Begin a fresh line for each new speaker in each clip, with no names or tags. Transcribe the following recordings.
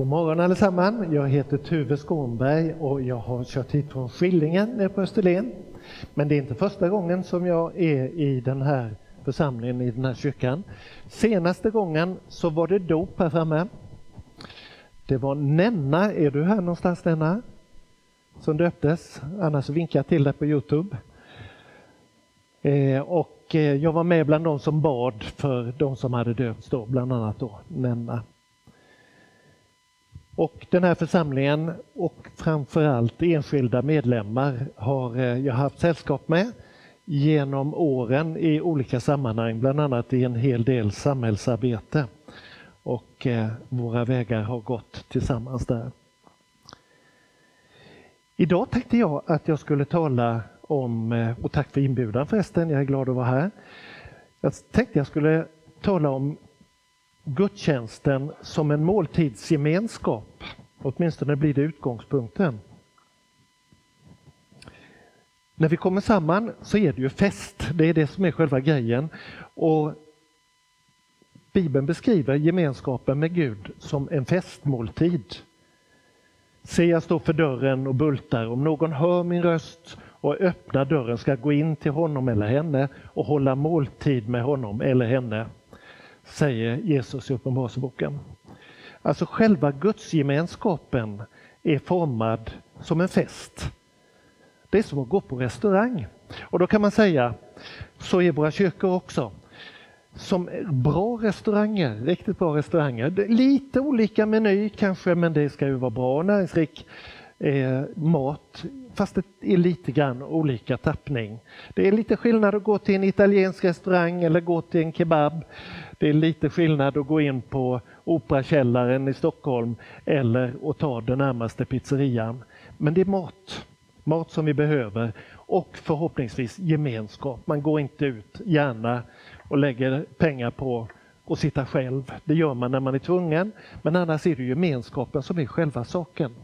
God morgon allesammans. Jag heter Tuve Skånberg och jag har kört hit från Skillingen nere på Österlen. Men det är inte första gången som jag är i den här församlingen, i den här kyrkan. Senaste gången så var det dop här framme. Det var Nenna, är du här någonstans Nenna? Som döptes, annars vinkar jag till dig på Youtube. Eh, och eh, jag var med bland de som bad för de som hade döpts då, bland annat då Nenna. Och den här församlingen och framförallt enskilda medlemmar har eh, jag haft sällskap med genom åren i olika sammanhang, bland annat i en hel del samhällsarbete. Och eh, våra vägar har gått tillsammans där. Idag tänkte jag att jag skulle tala om, eh, och tack för inbjudan förresten, jag är glad att vara här. Jag tänkte jag skulle tala om gudstjänsten som en måltidsgemenskap. Åtminstone blir det utgångspunkten. När vi kommer samman så är det ju fest, det är det som är själva grejen. Och Bibeln beskriver gemenskapen med Gud som en festmåltid. Se, jag står för dörren och bultar. Om någon hör min röst och öppnar dörren ska jag gå in till honom eller henne och hålla måltid med honom eller henne säger Jesus i Uppenbarelseboken. Alltså själva gudsgemenskapen är formad som en fest. Det är som att gå på restaurang. Och då kan man säga, så är våra kyrkor också. Som bra restauranger, riktigt bra restauranger. Lite olika meny kanske, men det ska ju vara bra och näringsrik eh, mat, fast det är lite grann olika tappning. Det är lite skillnad att gå till en italiensk restaurang eller gå till en kebab det är lite skillnad att gå in på Operakällaren i Stockholm eller att ta den närmaste pizzerian. Men det är mat, mat som vi behöver och förhoppningsvis gemenskap. Man går inte ut gärna och lägger pengar på att sitta själv. Det gör man när man är tvungen, men annars är det gemenskapen som är själva saken.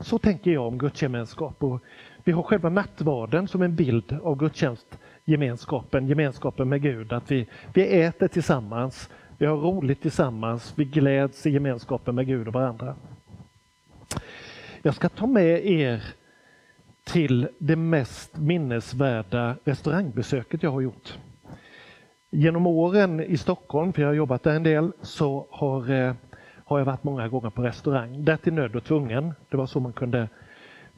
Så tänker jag om gudsgemenskap. Och vi har själva nattvarden som en bild av gudstjänstgemenskapen, gemenskapen, med Gud. Att vi, vi äter tillsammans, vi har roligt tillsammans, vi gläds i gemenskapen med Gud och varandra. Jag ska ta med er till det mest minnesvärda restaurangbesöket jag har gjort. Genom åren i Stockholm, för jag har jobbat där en del, så har, eh, har jag varit många gånger på restaurang. Där till nöd och tvungen. Det var så man kunde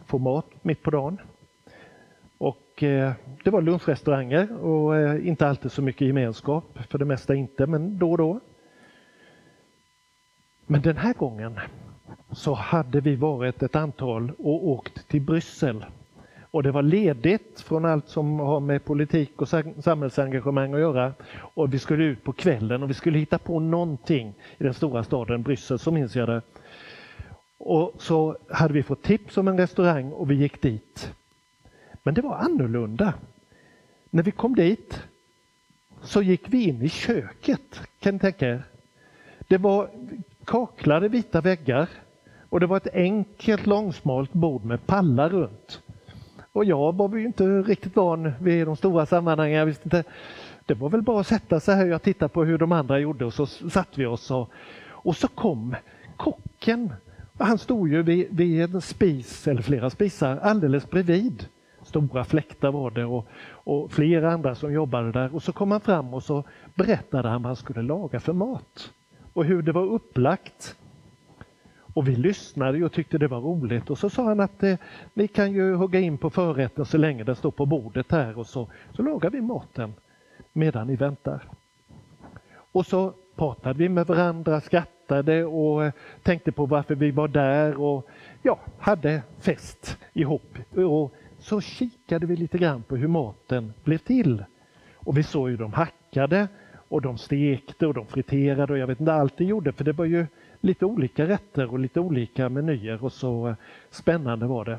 få mat mitt på dagen. Och eh, det var lunchrestauranger och eh, inte alltid så mycket gemenskap, för det mesta inte, men då och då. Men den här gången så hade vi varit ett antal och åkt till Bryssel. Och det var ledigt från allt som har med politik och samhällsengagemang att göra. Och vi skulle ut på kvällen och vi skulle hitta på någonting i den stora staden Bryssel, så minns jag det. Och så hade vi fått tips om en restaurang och vi gick dit. Men det var annorlunda. När vi kom dit så gick vi in i köket, kan ni tänka er? Det var kaklade vita väggar och det var ett enkelt långsmalt bord med pallar runt. Och jag var ju inte riktigt van vid de stora sammanhangen. Jag visste inte. Det var väl bara att sätta sig här Jag tittade på hur de andra gjorde och så satt vi oss och, och så kom kocken. Han stod ju vid, vid en spis, eller flera spisar, alldeles bredvid. Stora fläktar var det och, och flera andra som jobbade där. Och så kom han fram och så berättade han vad han skulle laga för mat och hur det var upplagt. Och vi lyssnade och tyckte det var roligt och så sa han att eh, ni kan ju hugga in på förrätten så länge den står på bordet här och så, så lagar vi maten medan ni väntar. Och så pratade vi med varandra, skrattade och eh, tänkte på varför vi var där och ja, hade fest ihop. Och så kikade vi lite grann på hur maten blev till. Och vi såg hur de hackade och de stekte och de friterade och jag vet inte allt de gjorde för det var ju lite olika rätter och lite olika menyer och så eh, spännande var det.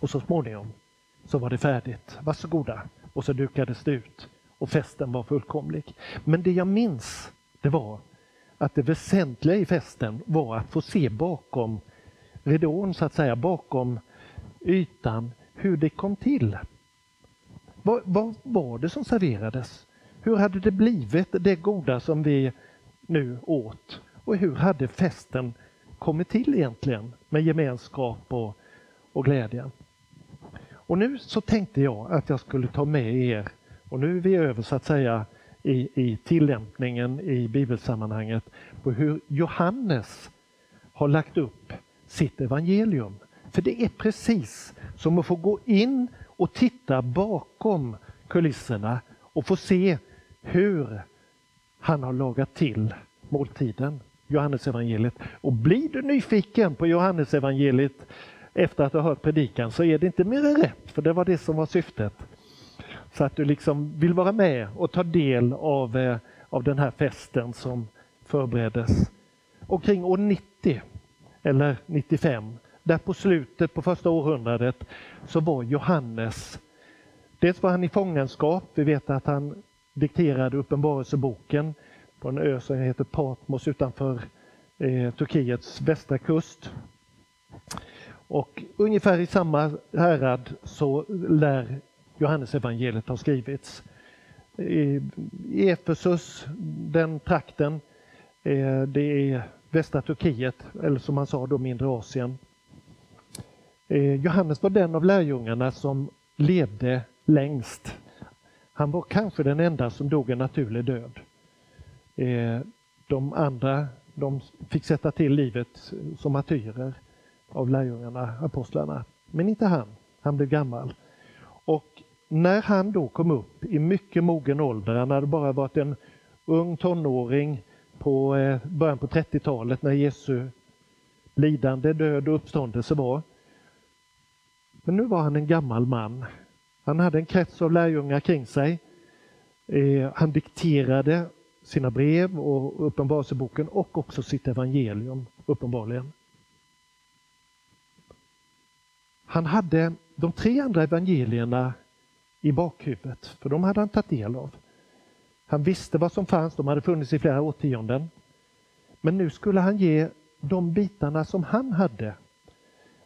Och så småningom så var det färdigt. Varsågoda! Och så dukades det ut och festen var fullkomlig. Men det jag minns det var att det väsentliga i festen var att få se bakom ridån så att säga, bakom ytan hur det kom till. Vad, vad var det som serverades? Hur hade det blivit det goda som vi nu åt? Och hur hade festen kommit till egentligen med gemenskap och, och glädje? Och nu så tänkte jag att jag skulle ta med er, och nu är vi över så att säga i, i tillämpningen i bibelsammanhanget, på hur Johannes har lagt upp sitt evangelium. För det är precis som att få gå in och titta bakom kulisserna och få se hur han har lagat till måltiden, Johannes evangeliet. Och blir du nyfiken på Johannes evangeliet efter att ha hört predikan så är det inte mer än rätt, för det var det som var syftet. Så att du liksom vill vara med och ta del av, eh, av den här festen som förbereddes. Omkring år 90, eller 95, där på slutet på första århundradet så var Johannes, dels var han i fångenskap, vi vet att han dikterade Uppenbarelseboken på en ö som heter Patmos utanför eh, Turkiets västra kust. Och ungefär i samma härad så lär Johannesevangeliet har skrivits. I Efesus, den trakten, eh, det är västra Turkiet, eller som man sa då mindre Asien. Eh, Johannes var den av lärjungarna som levde längst. Han var kanske den enda som dog en naturlig död. Eh, de andra de fick sätta till livet som martyrer av lärjungarna, apostlarna. Men inte han, han blev gammal. När han då kom upp i mycket mogen ålder, han hade bara varit en ung tonåring på eh, början på 30-talet när Jesu lidande, död och uppståndelse var. Men nu var han en gammal man. Han hade en krets av lärjungar kring sig. Eh, han dikterade sina brev och Uppenbarelseboken och också sitt evangelium, uppenbarligen. Han hade de tre andra evangelierna i bakhuvudet, för de hade han tagit del av. Han visste vad som fanns, de hade funnits i flera årtionden. Men nu skulle han ge de bitarna som han hade.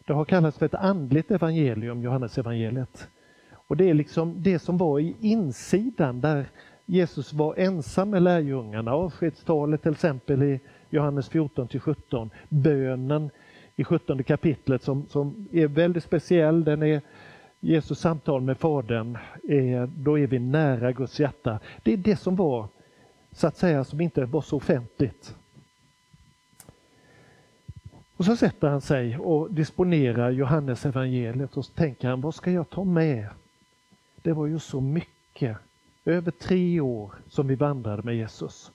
Det har kallats för ett andligt evangelium, Johannes evangeliet. Och det är liksom det som var i insidan där Jesus var ensam med lärjungarna. Avskedstalet till exempel i Johannes 14 till 17. Bönen i 17 kapitlet som, som är väldigt speciell. Den är Jesus samtal med Fadern, är, då är vi nära Guds hjärta. Det är det som var, så att säga, som inte var så offentligt. Och så sätter han sig och disponerar Johannes evangeliet och så tänker han, vad ska jag ta med? Det var ju så mycket, över tre år som vi vandrade med Jesus.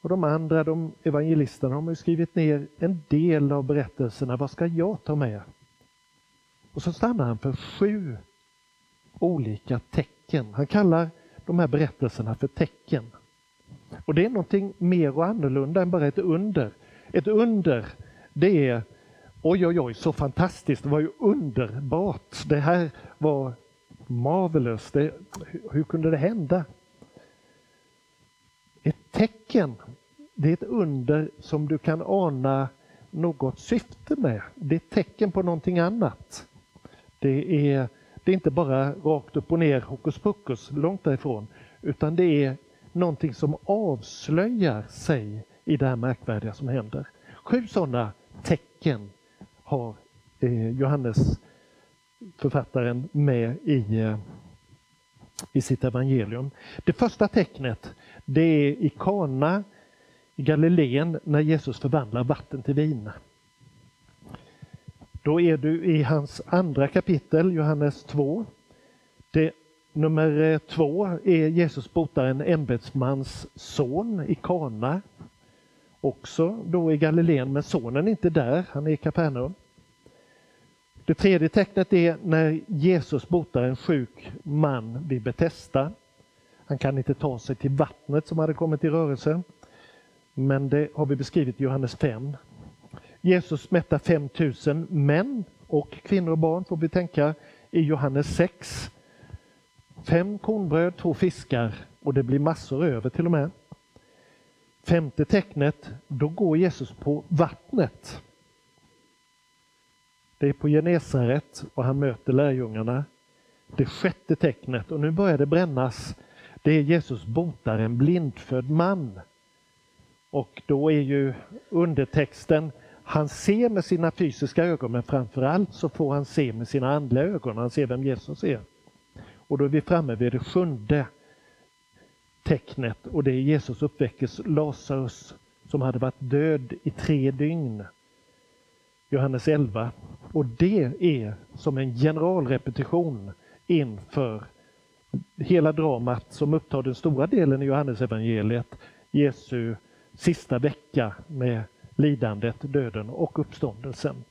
Och de andra, de evangelisterna, de har skrivit ner en del av berättelserna. Vad ska jag ta med? Och så stannar han för sju olika tecken. Han kallar de här berättelserna för tecken. Och det är någonting mer och annorlunda än bara ett under. Ett under, det är oj, oj, oj, så fantastiskt, det var ju underbart. Det här var marvelous. Det, hur kunde det hända? Ett tecken, det är ett under som du kan ana något syfte med. Det är ett tecken på någonting annat. Det är, det är inte bara rakt upp och ner hokus pokus, långt därifrån, utan det är någonting som avslöjar sig i det här märkvärdiga som händer. Sju sådana tecken har eh, Johannes, författaren, med i, eh, i sitt evangelium. Det första tecknet det är i Kana i Galileen när Jesus förvandlar vatten till vin. Då är du i hans andra kapitel, Johannes 2. Det, nummer eh, två är Jesus botar en ämbetsmans son i Kana. Också då i Galileen, men sonen är inte där, han är i Kapernaum. Det tredje tecknet är när Jesus botar en sjuk man vid Betesda. Han kan inte ta sig till vattnet som hade kommit i rörelse. Men det har vi beskrivit i Johannes 5. Jesus mättar 5000 män och kvinnor och barn får vi tänka i Johannes 6. Fem kornbröd, två fiskar och det blir massor över till och med. Femte tecknet, då går Jesus på vattnet. Det är på Genesaret och han möter lärjungarna. Det sjätte tecknet, och nu börjar det brännas, det är Jesus botar en blindfödd man. Och då är ju undertexten han ser med sina fysiska ögon men framförallt så får han se med sina andliga ögon, han ser vem Jesus är. Och då är vi framme vid det sjunde tecknet och det är Jesus uppväckes Lazarus som hade varit död i tre dygn. Johannes 11. Och det är som en generalrepetition inför hela dramat som upptar den stora delen i Johannesevangeliet, Jesu sista vecka med lidandet, döden och uppståndelsen.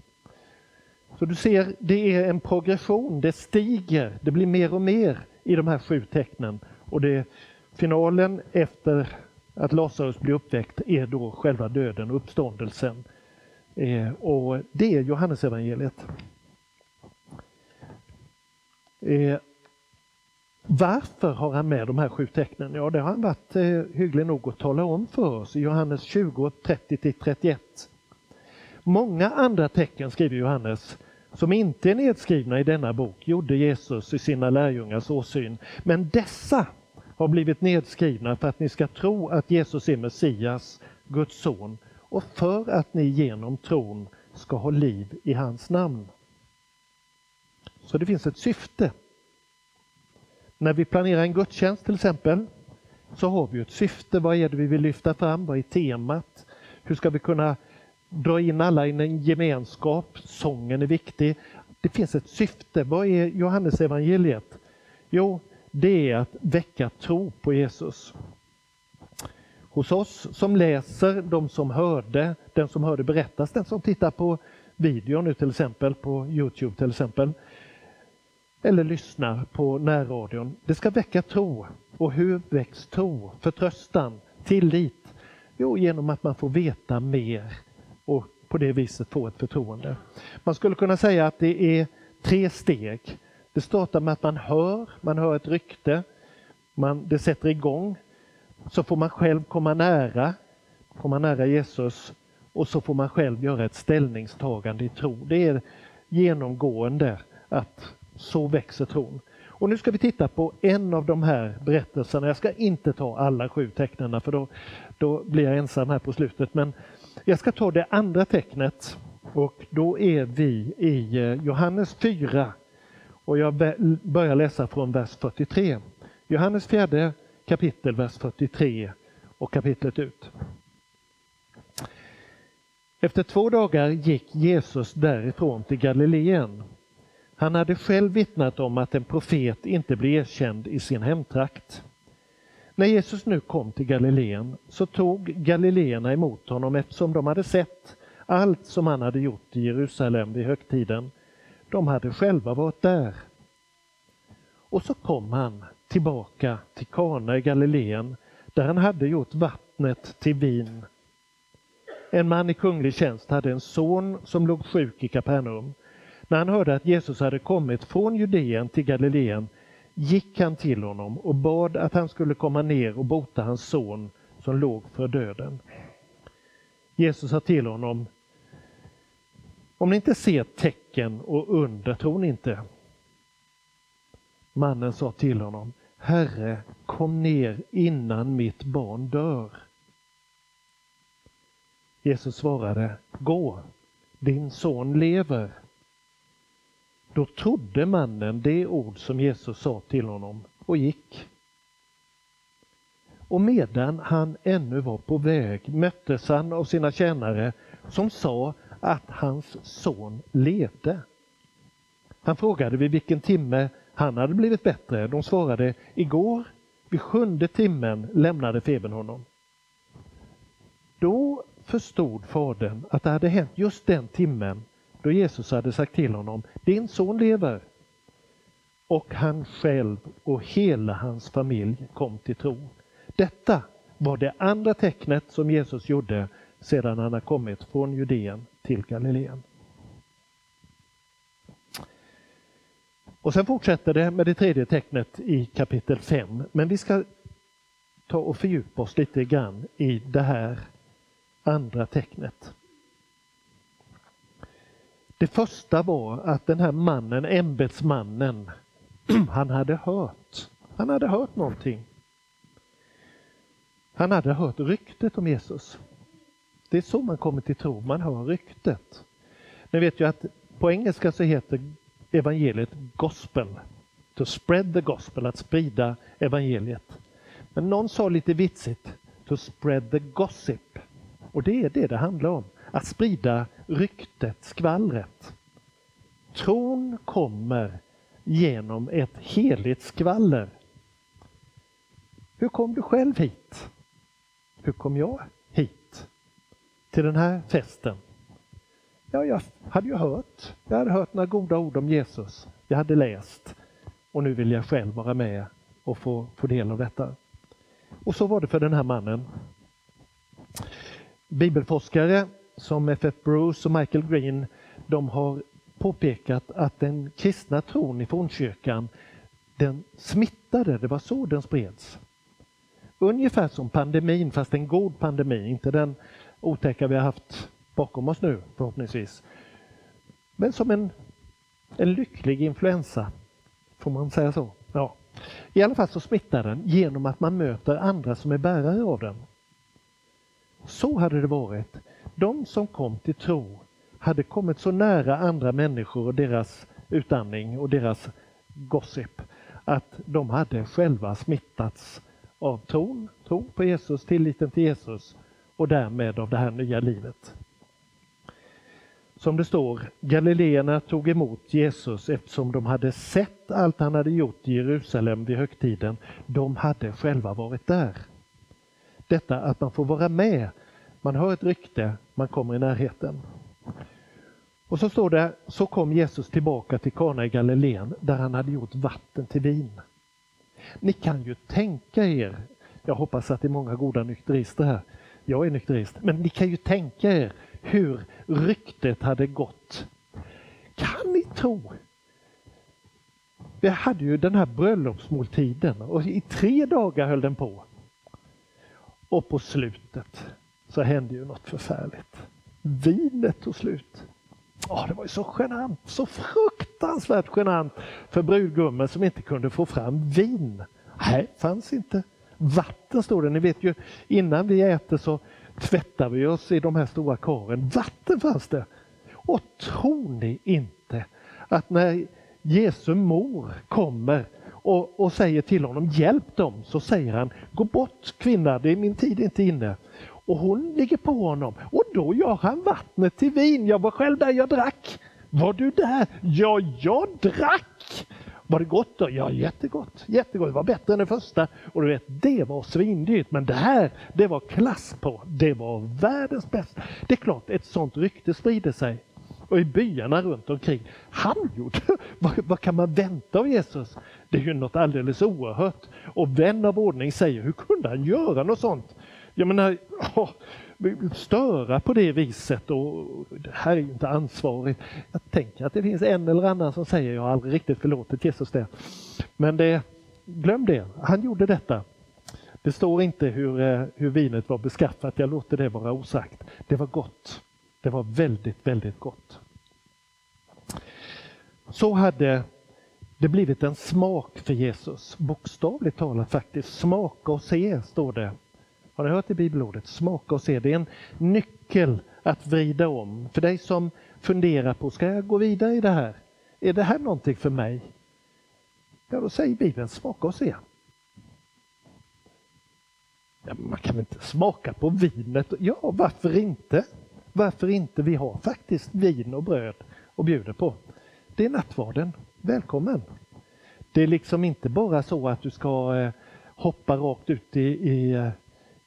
Så du ser, det är en progression, det stiger, det blir mer och mer i de här sju tecknen. Och det, finalen efter att Lazarus blir uppväckt är då själva döden och uppståndelsen. Eh, och det är Johannesevangeliet. Eh, varför har han med de här sju tecknen? Ja, det har han varit eh, hygglig nog att tala om för oss i Johannes 20, 30-31. Många andra tecken, skriver Johannes, som inte är nedskrivna i denna bok gjorde Jesus i sina lärjungars åsyn. Men dessa har blivit nedskrivna för att ni ska tro att Jesus är Messias, Guds son, och för att ni genom tron ska ha liv i hans namn. Så det finns ett syfte när vi planerar en gudstjänst till exempel så har vi ett syfte. Vad är det vi vill lyfta fram? Vad är temat? Hur ska vi kunna dra in alla i en gemenskap? Sången är viktig. Det finns ett syfte. Vad är Johannes evangeliet? Jo, det är att väcka tro på Jesus. Hos oss som läser, de som hörde, den som hörde berättas, den som tittar på video nu till exempel, på Youtube till exempel, eller lyssnar på närradion. Det ska väcka tro. Och hur väcks tro, förtröstan, tillit? Jo, genom att man får veta mer och på det viset få ett förtroende. Man skulle kunna säga att det är tre steg. Det startar med att man hör, man hör ett rykte, man, det sätter igång. Så får man själv komma nära, komma nära Jesus och så får man själv göra ett ställningstagande i tro. Det är genomgående att så växer tron. Och nu ska vi titta på en av de här berättelserna. Jag ska inte ta alla sju tecknen för då, då blir jag ensam här på slutet. Men jag ska ta det andra tecknet och då är vi i eh, Johannes 4. Och jag börjar läsa från vers 43. Johannes 4, kapitel, vers 43 och kapitlet ut. Efter två dagar gick Jesus därifrån till Galileen han hade själv vittnat om att en profet inte blir erkänd i sin hemtrakt. När Jesus nu kom till Galileen så tog galileerna emot honom eftersom de hade sett allt som han hade gjort i Jerusalem vid högtiden. De hade själva varit där. Och så kom han tillbaka till Kana i Galileen där han hade gjort vattnet till vin. En man i kunglig tjänst hade en son som låg sjuk i Kapernaum. När han hörde att Jesus hade kommit från Judeen till Galileen gick han till honom och bad att han skulle komma ner och bota hans son som låg för döden. Jesus sa till honom Om ni inte ser tecken och under, tror ni inte? Mannen sa till honom Herre, kom ner innan mitt barn dör. Jesus svarade Gå, din son lever. Då trodde mannen det ord som Jesus sa till honom och gick. Och medan han ännu var på väg möttes han av sina tjänare som sa att hans son levde. Han frågade vid vilken timme han hade blivit bättre. De svarade igår vid sjunde timmen lämnade febern honom. Då förstod fadern att det hade hänt just den timmen då Jesus hade sagt till honom, din son lever. Och han själv och hela hans familj kom till tro. Detta var det andra tecknet som Jesus gjorde sedan han har kommit från Judeen till Galileen. Och sen fortsätter det med det tredje tecknet i kapitel 5. Men vi ska ta och fördjupa oss lite grann i det här andra tecknet. Det första var att den här mannen, ämbetsmannen, han hade hört. Han hade hört någonting. Han hade hört ryktet om Jesus. Det är så man kommer till tro, man hör ryktet. Ni vet ju att på engelska så heter evangeliet gospel. To spread the gospel, att sprida evangeliet. Men någon sa lite vitsigt, to spread the gossip. Och det är det det handlar om, att sprida ryktet, skvallret. Tron kommer genom ett heligt skvaller. Hur kom du själv hit? Hur kom jag hit? Till den här festen? Ja, jag hade ju hört. Jag hade hört några goda ord om Jesus. Jag hade läst och nu vill jag själv vara med och få, få del av detta. Och så var det för den här mannen. Bibelforskare som F.F. Bruce och Michael Green, de har påpekat att den kristna tron i fornkyrkan, den smittade, det var så den spreds. Ungefär som pandemin, fast en god pandemi, inte den otäcka vi har haft bakom oss nu förhoppningsvis. Men som en, en lycklig influensa, får man säga så? Ja. I alla fall så smittar den genom att man möter andra som är bärare av den. Så hade det varit. De som kom till tro hade kommit så nära andra människor och deras utandning och deras gossip att de hade själva smittats av tron, tron på Jesus, tilliten till Jesus och därmed av det här nya livet. Som det står, Galileerna tog emot Jesus eftersom de hade sett allt han hade gjort i Jerusalem vid högtiden. De hade själva varit där. Detta att man får vara med, man hör ett rykte, man kommer i närheten. Och så står det, så kom Jesus tillbaka till Kana i Galileen där han hade gjort vatten till vin. Ni kan ju tänka er, jag hoppas att det är många goda nykterister här, jag är nykterist, men ni kan ju tänka er hur ryktet hade gått. Kan ni tro? Vi hade ju den här bröllopsmåltiden och i tre dagar höll den på. Och på slutet så hände ju något förfärligt. Vinet tog slut. Oh, det var ju så genant, så fruktansvärt genant för brudgummen som inte kunde få fram vin. Nej, fanns inte. Vatten stod det, ni vet ju innan vi äter så tvättar vi oss i de här stora karen. Vatten fanns det. Och tror ni inte att när Jesu mor kommer och, och, säger till honom hjälp dem så säger han gå bort kvinna, det är min tid inte inne. Och hon ligger på honom och då gör han vattnet till vin. Jag var själv där, jag drack. Var du där? Ja, jag drack! Var det gott då? Ja, jättegott. Jättegott. Det var bättre än det första. Och du vet, det var svindyrt. Men det här, det var klass på. Det var världens bästa. Det är klart, ett sånt rykte sprider sig. Och i byarna runt omkring. Han gjorde, vad, vad kan man vänta av Jesus? Det är ju något alldeles oerhört. Och vän av ordning säger, hur kunde han göra något sånt? Jag menar, oh, störa på det viset och det här är ju inte ansvarigt. Jag tänker att det finns en eller annan som säger jag har aldrig riktigt förlåtit Jesus det. Men det, glöm det, han gjorde detta. Det står inte hur, eh, hur vinet var beskaffat, jag låter det vara osagt. Det var gott. Det var väldigt, väldigt gott. Så hade det blivit en smak för Jesus, bokstavligt talat faktiskt. Smaka och se, står det har ni hört det bibelordet? Smaka och se. Det är en nyckel att vrida om. För dig som funderar på, ska jag gå vidare i det här? Är det här någonting för mig? Ja, då säger Bibeln, smaka och se. Ja, man kan väl inte smaka på vinet? Ja, varför inte? Varför inte? Vi har faktiskt vin och bröd och bjuder på. Det är nattvarden. Välkommen! Det är liksom inte bara så att du ska eh, hoppa rakt ut i, i eh,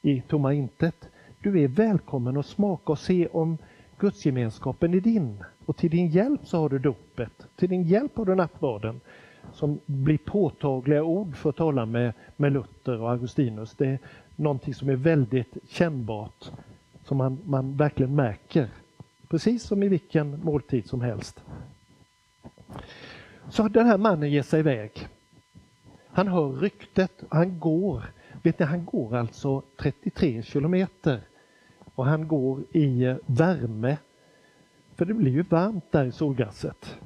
i tomma intet. Du är välkommen att smaka och se om gudsgemenskapen är din. Och till din hjälp så har du dopet. Till din hjälp har du nattvarden som blir påtagliga ord för att tala med, med Luther och Augustinus. Det är någonting som är väldigt kännbart, som man, man verkligen märker. Precis som i vilken måltid som helst. Så den här mannen ger sig iväg. Han hör ryktet, han går Vet ni, han går alltså 33 kilometer och han går i värme. För det blir ju varmt där i solgasset.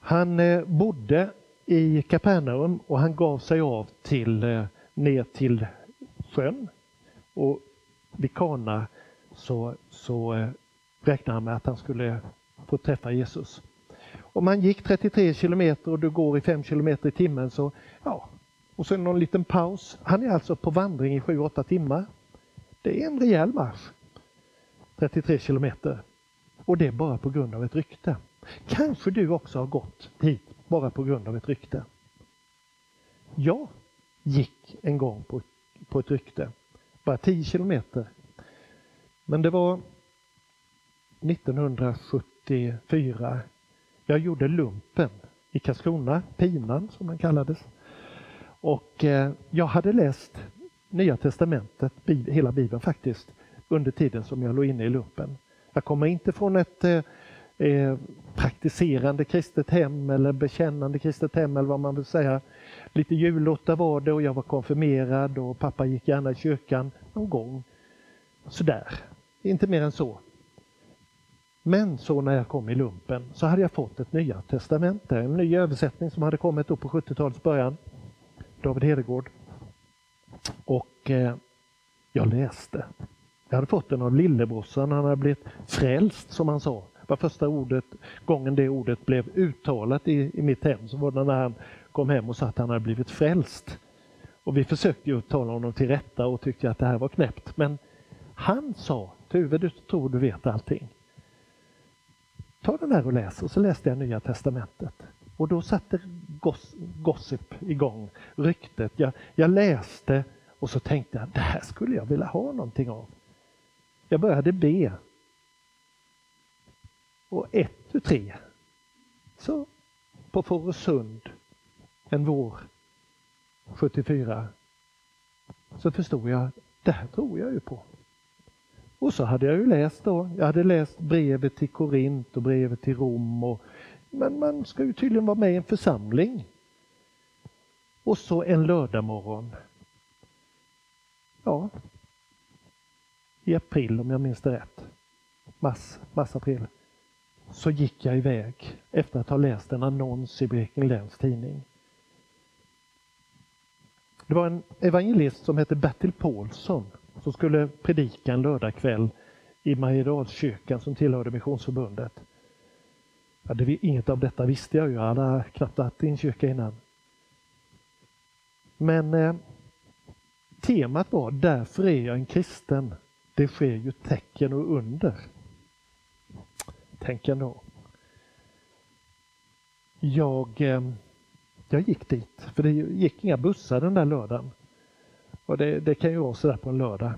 Han eh, bodde i Kapernaum och han gav sig av till, eh, ner till sjön och vid Kana så, så eh, räknade han med att han skulle få träffa Jesus. Om man gick 33 kilometer och du går i 5 kilometer i timmen så, ja, och sen någon liten paus. Han är alltså på vandring i 7-8 timmar. Det är en rejäl marsch. 33 kilometer. Och det är bara på grund av ett rykte. Kanske du också har gått hit bara på grund av ett rykte. Jag gick en gång på, på ett rykte, bara 10 kilometer. Men det var 1974. Jag gjorde lumpen i Karlskrona, Pinan som den kallades. Och eh, jag hade läst Nya Testamentet, hela Bibeln faktiskt, under tiden som jag låg inne i lumpen. Jag kommer inte från ett eh, eh, praktiserande kristet hem eller bekännande kristet hem eller vad man vill säga. Lite julotta var det och jag var konfirmerad och pappa gick gärna i kyrkan någon gång. Sådär, inte mer än så. Men så när jag kom i lumpen så hade jag fått ett nya testamente, en ny översättning som hade kommit upp på 70-talets början. David Hedegård. Och eh, jag läste. Jag hade fått den av lillebrorsan, han hade blivit frälst som han sa. Det var första ordet, gången det ordet blev uttalat i, i mitt hem, så var det när han kom hem och sa att han hade blivit frälst. Och vi försökte ju tala honom till rätta och tyckte att det här var knäppt. Men han sa, Tuve du tror du vet allting. Ta den här och läs. Och så läste jag Nya Testamentet. Och då satte goss, gossip igång, ryktet. Jag, jag läste och så tänkte jag, det här skulle jag vilja ha någonting av. Jag började be. Och ett, tu, tre, så på Fårösund en vår 74 så förstod jag, det här tror jag ju på. Och så hade jag ju läst då, jag hade läst brevet till Korint och brevet till Rom. Och, men man ska ju tydligen vara med i en församling. Och så en lördagmorgon. Ja, i april om jag minns det rätt. Mars, mars april. Så gick jag iväg efter att ha läst en annons i Blekinge Läns Tidning. Det var en evangelist som hette Bertil Paulsson som skulle predika en lördagkväll i Mariedalskyrkan som tillhörde Missionsförbundet. Ja, det, inget av detta visste jag ju, jag hade knappt varit i en kyrka innan. Men eh, temat var Därför är jag en kristen. Det sker ju tecken och under. Tänk ändå. Jag, eh, jag gick dit, för det gick inga bussar den där lördagen. Och det, det kan ju vara sådär på en lördag.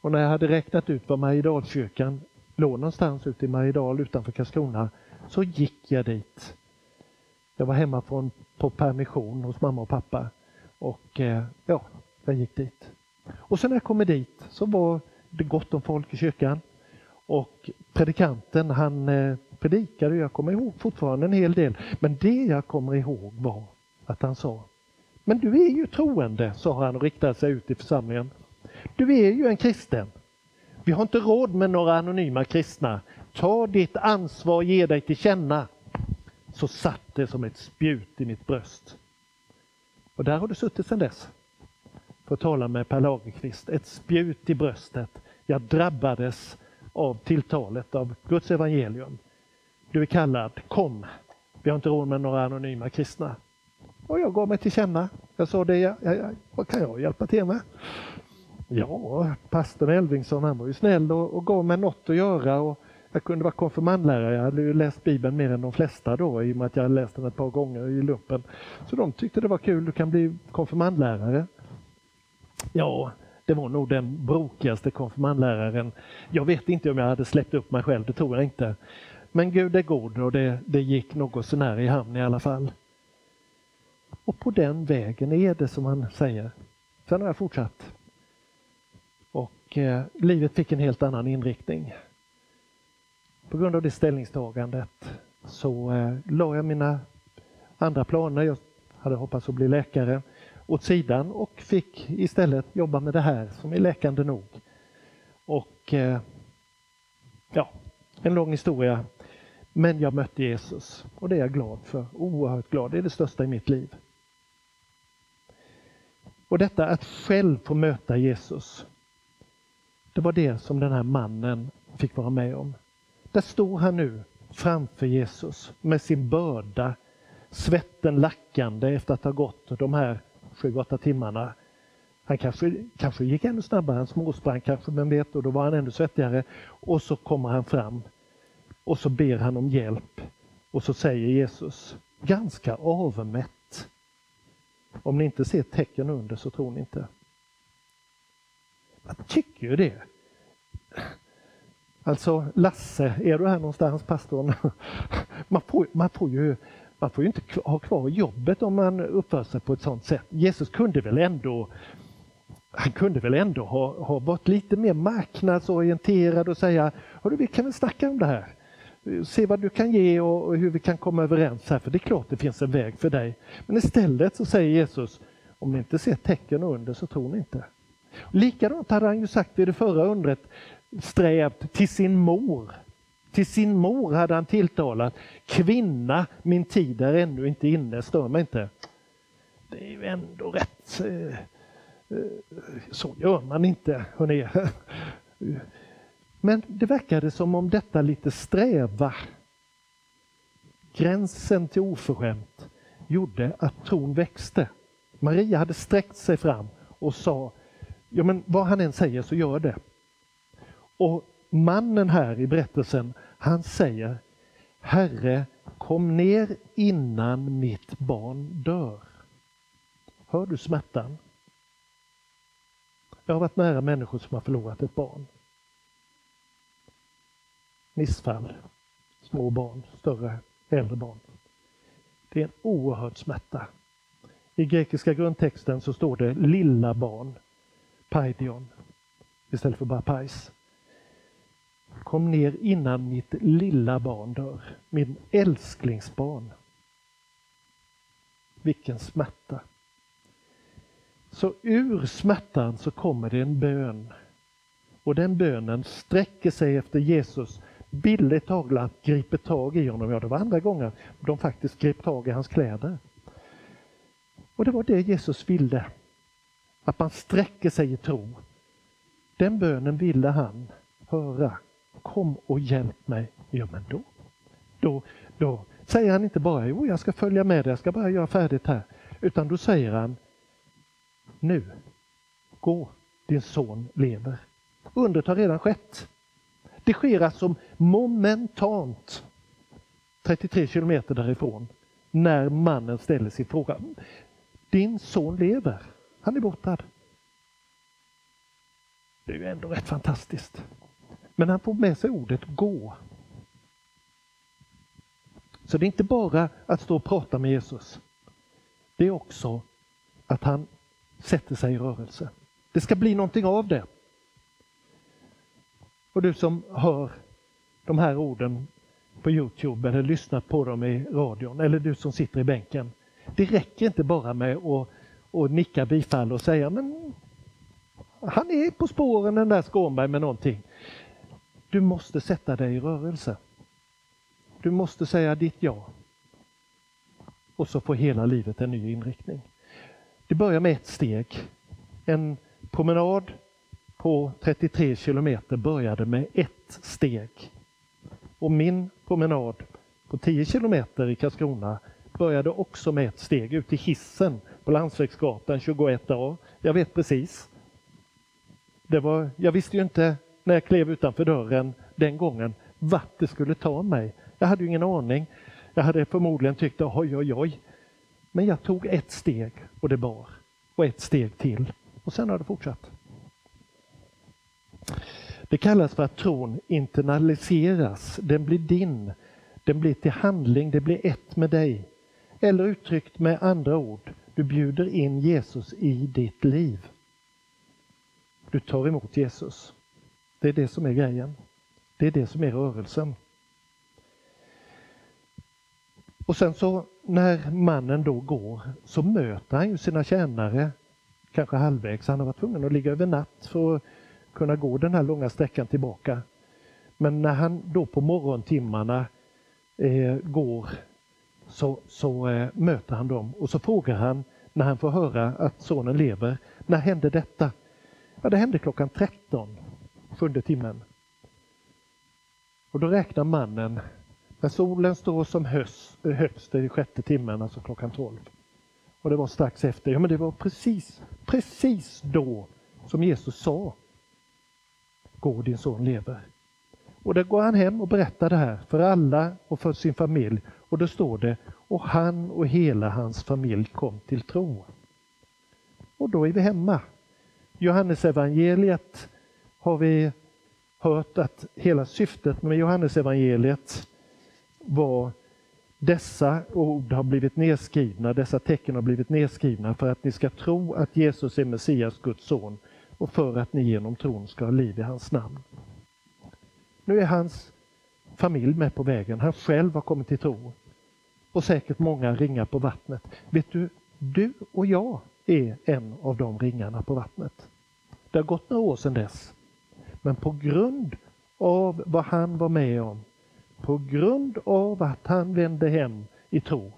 Och när jag hade räknat ut var Mariedalskyrkan låg någonstans ute i Mariedal utanför Karlskrona så gick jag dit. Jag var hemma från, på permission hos mamma och pappa och eh, ja, jag gick dit. Och sen när jag kommer dit så var det gott om folk i kyrkan och predikanten han eh, predikade jag kommer ihåg fortfarande en hel del. Men det jag kommer ihåg var att han sa men du är ju troende, sa han och riktade sig ut i församlingen. Du är ju en kristen. Vi har inte råd med några anonyma kristna. Ta ditt ansvar och ge dig till känna. Så satt det som ett spjut i mitt bröst. Och där har du suttit sedan dess. För att tala med Per Lagerkvist. Ett spjut i bröstet. Jag drabbades av tilltalet av Guds evangelium. Du är kallad, kom. Vi har inte råd med några anonyma kristna. Och jag gav mig till känna. Jag sa det, jag, jag, vad kan jag hjälpa till med? Ja, pastorn Elvingsson han var ju snäll och, och gav mig något att göra. Och jag kunde vara konfirmandlärare. Jag hade ju läst Bibeln mer än de flesta då i och med att jag hade läst den ett par gånger i lumpen. Så de tyckte det var kul, du kan bli konfirmandlärare. Ja, det var nog den brokigaste konfirmandläraren. Jag vet inte om jag hade släppt upp mig själv, det tror jag inte. Men Gud är god och det, det gick något sånär i hamn i alla fall. Och på den vägen är det som han säger. Sen har jag fortsatt. Och eh, livet fick en helt annan inriktning. På grund av det ställningstagandet så eh, la jag mina andra planer, jag hade hoppats att bli läkare, åt sidan och fick istället jobba med det här som är läkande nog. Och eh, ja, en lång historia. Men jag mötte Jesus och det är jag glad för, oerhört glad. Det är det största i mitt liv. Och detta att själv få möta Jesus. Det var det som den här mannen fick vara med om. Där står han nu framför Jesus med sin börda, svetten lackande efter att ha gått de här sju, åtta timmarna. Han kanske, kanske gick ännu snabbare, han småsprang kanske, vem vet, och då var han ännu svettigare. Och så kommer han fram och så ber han om hjälp. Och så säger Jesus, ganska avmätt. Om ni inte ser tecken under så tror ni inte. Jag tycker ju det. Alltså Lasse, är du här någonstans pastorn? Man får, man får, ju, man får ju inte ha kvar jobbet om man uppför sig på ett sådant sätt. Jesus kunde väl ändå han kunde väl ändå ha, ha varit lite mer marknadsorienterad och säga, vi kan väl snacka om det här. Se vad du kan ge och, och hur vi kan komma överens här, för det är klart det finns en väg för dig. Men istället så säger Jesus, om ni inte ser tecken under så tror ni inte. Likadant hade han ju sagt i det förra undret, strävt till sin mor. Till sin mor hade han tilltalat, kvinna, min tid är ännu inte inne, stör mig inte. Det är ju ändå rätt eh, eh, så gör man inte, hörni. Men det verkade som om detta lite sträva, gränsen till oförskämt, gjorde att tron växte. Maria hade sträckt sig fram och sa, ja men vad han än säger så gör det. Och mannen här i berättelsen, han säger, Herre, kom ner innan mitt barn dör. Hör du smärtan? Jag har varit nära människor som har förlorat ett barn. Missfall, små barn, större, äldre barn. Det är en oerhörd smärta. I grekiska grundtexten så står det lilla barn, paidion, istället för bara pais. Kom ner innan mitt lilla barn dör, min älsklingsbarn. Vilken smärta! Så ur smärtan så kommer det en bön. Och den bönen sträcker sig efter Jesus billigt talat griper tag i honom. Ja, det var andra gånger de faktiskt grep tag i hans kläder. Och det var det Jesus ville. Att man sträcker sig i tro. Den bönen ville han höra. Kom och hjälp mig. Ja, men då, då, då säger han inte bara jo, jag ska följa med dig, jag ska bara göra färdigt här. Utan då säger han nu, gå, din son lever. Undret har redan skett. Det sker alltså momentant 33 kilometer därifrån när mannen ställer sin fråga. Din son lever, han är bortad. Det är ju ändå rätt fantastiskt. Men han får med sig ordet gå. Så det är inte bara att stå och prata med Jesus. Det är också att han sätter sig i rörelse. Det ska bli någonting av det. Och du som hör de här orden på Youtube eller lyssnar på dem i radion eller du som sitter i bänken. Det räcker inte bara med att, att nicka bifall och säga men han är på spåren den där Skånberg med någonting. Du måste sätta dig i rörelse. Du måste säga ditt ja. Och så får hela livet en ny inriktning. Det börjar med ett steg. En promenad på 33 kilometer började med ett steg. Och min promenad på 10 kilometer i Karlskrona började också med ett steg ut i hissen på Landsvägsgatan 21A. Jag vet precis. Det var, jag visste ju inte när jag klev utanför dörren den gången vart det skulle ta mig. Jag hade ju ingen aning. Jag hade förmodligen tyckt oj, oj, oj. Men jag tog ett steg och det bar. Och ett steg till. Och sen har det fortsatt. Det kallas för att tron internaliseras. Den blir din. Den blir till handling. Det blir ett med dig. Eller uttryckt med andra ord, du bjuder in Jesus i ditt liv. Du tar emot Jesus. Det är det som är grejen. Det är det som är rörelsen. Och sen så när mannen då går så möter han ju sina tjänare kanske halvvägs. Han har varit tvungen att ligga över natt för att kunna gå den här långa sträckan tillbaka. Men när han då på morgontimmarna eh, går så, så eh, möter han dem och så frågar han när han får höra att sonen lever, när hände detta? Ja, det hände klockan 13 sjunde timmen. Och då räknar mannen, när solen står som höst, högst i sjätte timmen, alltså klockan tolv. Och det var strax efter, ja men det var precis, precis då som Jesus sa Gå din son lever. Och då går han hem och berättar det här för alla och för sin familj. Och då står det, och han och hela hans familj kom till tro. Och då är vi hemma. Johannesevangeliet har vi hört att hela syftet med Johannesevangeliet var dessa ord har blivit nedskrivna, dessa tecken har blivit nedskrivna för att ni ska tro att Jesus är Messias, Guds son och för att ni genom tron ska ha liv i hans namn. Nu är hans familj med på vägen, han själv har kommit till tro och säkert många ringar på vattnet. Vet du, du och jag är en av de ringarna på vattnet. Det har gått några år sedan dess. Men på grund av vad han var med om, på grund av att han vände hem i tro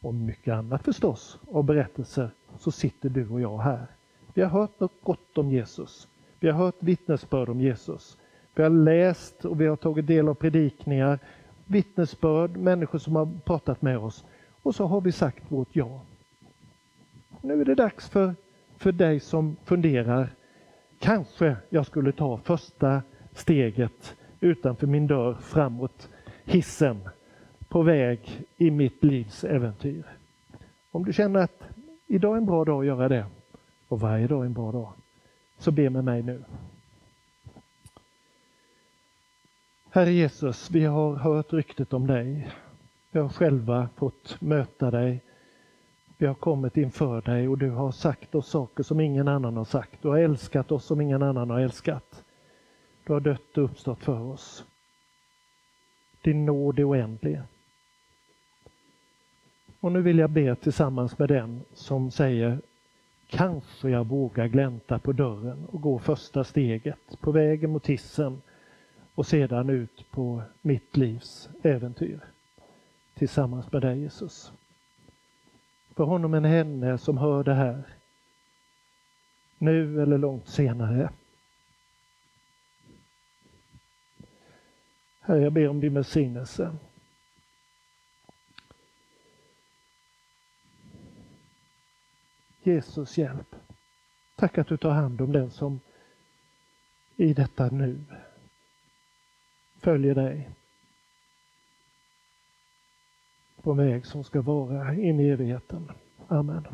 och mycket annat förstås av berättelser, så sitter du och jag här. Vi har hört något gott om Jesus. Vi har hört vittnesbörd om Jesus. Vi har läst och vi har tagit del av predikningar, vittnesbörd, människor som har pratat med oss. Och så har vi sagt vårt ja. Nu är det dags för, för dig som funderar, kanske jag skulle ta första steget utanför min dörr framåt hissen på väg i mitt livs äventyr. Om du känner att idag är en bra dag att göra det och varje dag är en bra dag, så be med mig nu. Herre Jesus, vi har hört ryktet om dig. Vi har själva fått möta dig. Vi har kommit inför dig och du har sagt oss saker som ingen annan har sagt. Du har älskat oss som ingen annan har älskat. Du har dött och uppstått för oss. Din nåd är oändlig. Och nu vill jag be tillsammans med den som säger Kanske jag vågar glänta på dörren och gå första steget på vägen mot hissen och sedan ut på mitt livs äventyr tillsammans med dig Jesus. För honom en henne som hör det här nu eller långt senare. Herre, jag ber om din välsignelse. Jesus hjälp. Tack att du tar hand om den som i detta nu följer dig på väg som ska vara in i evigheten. Amen.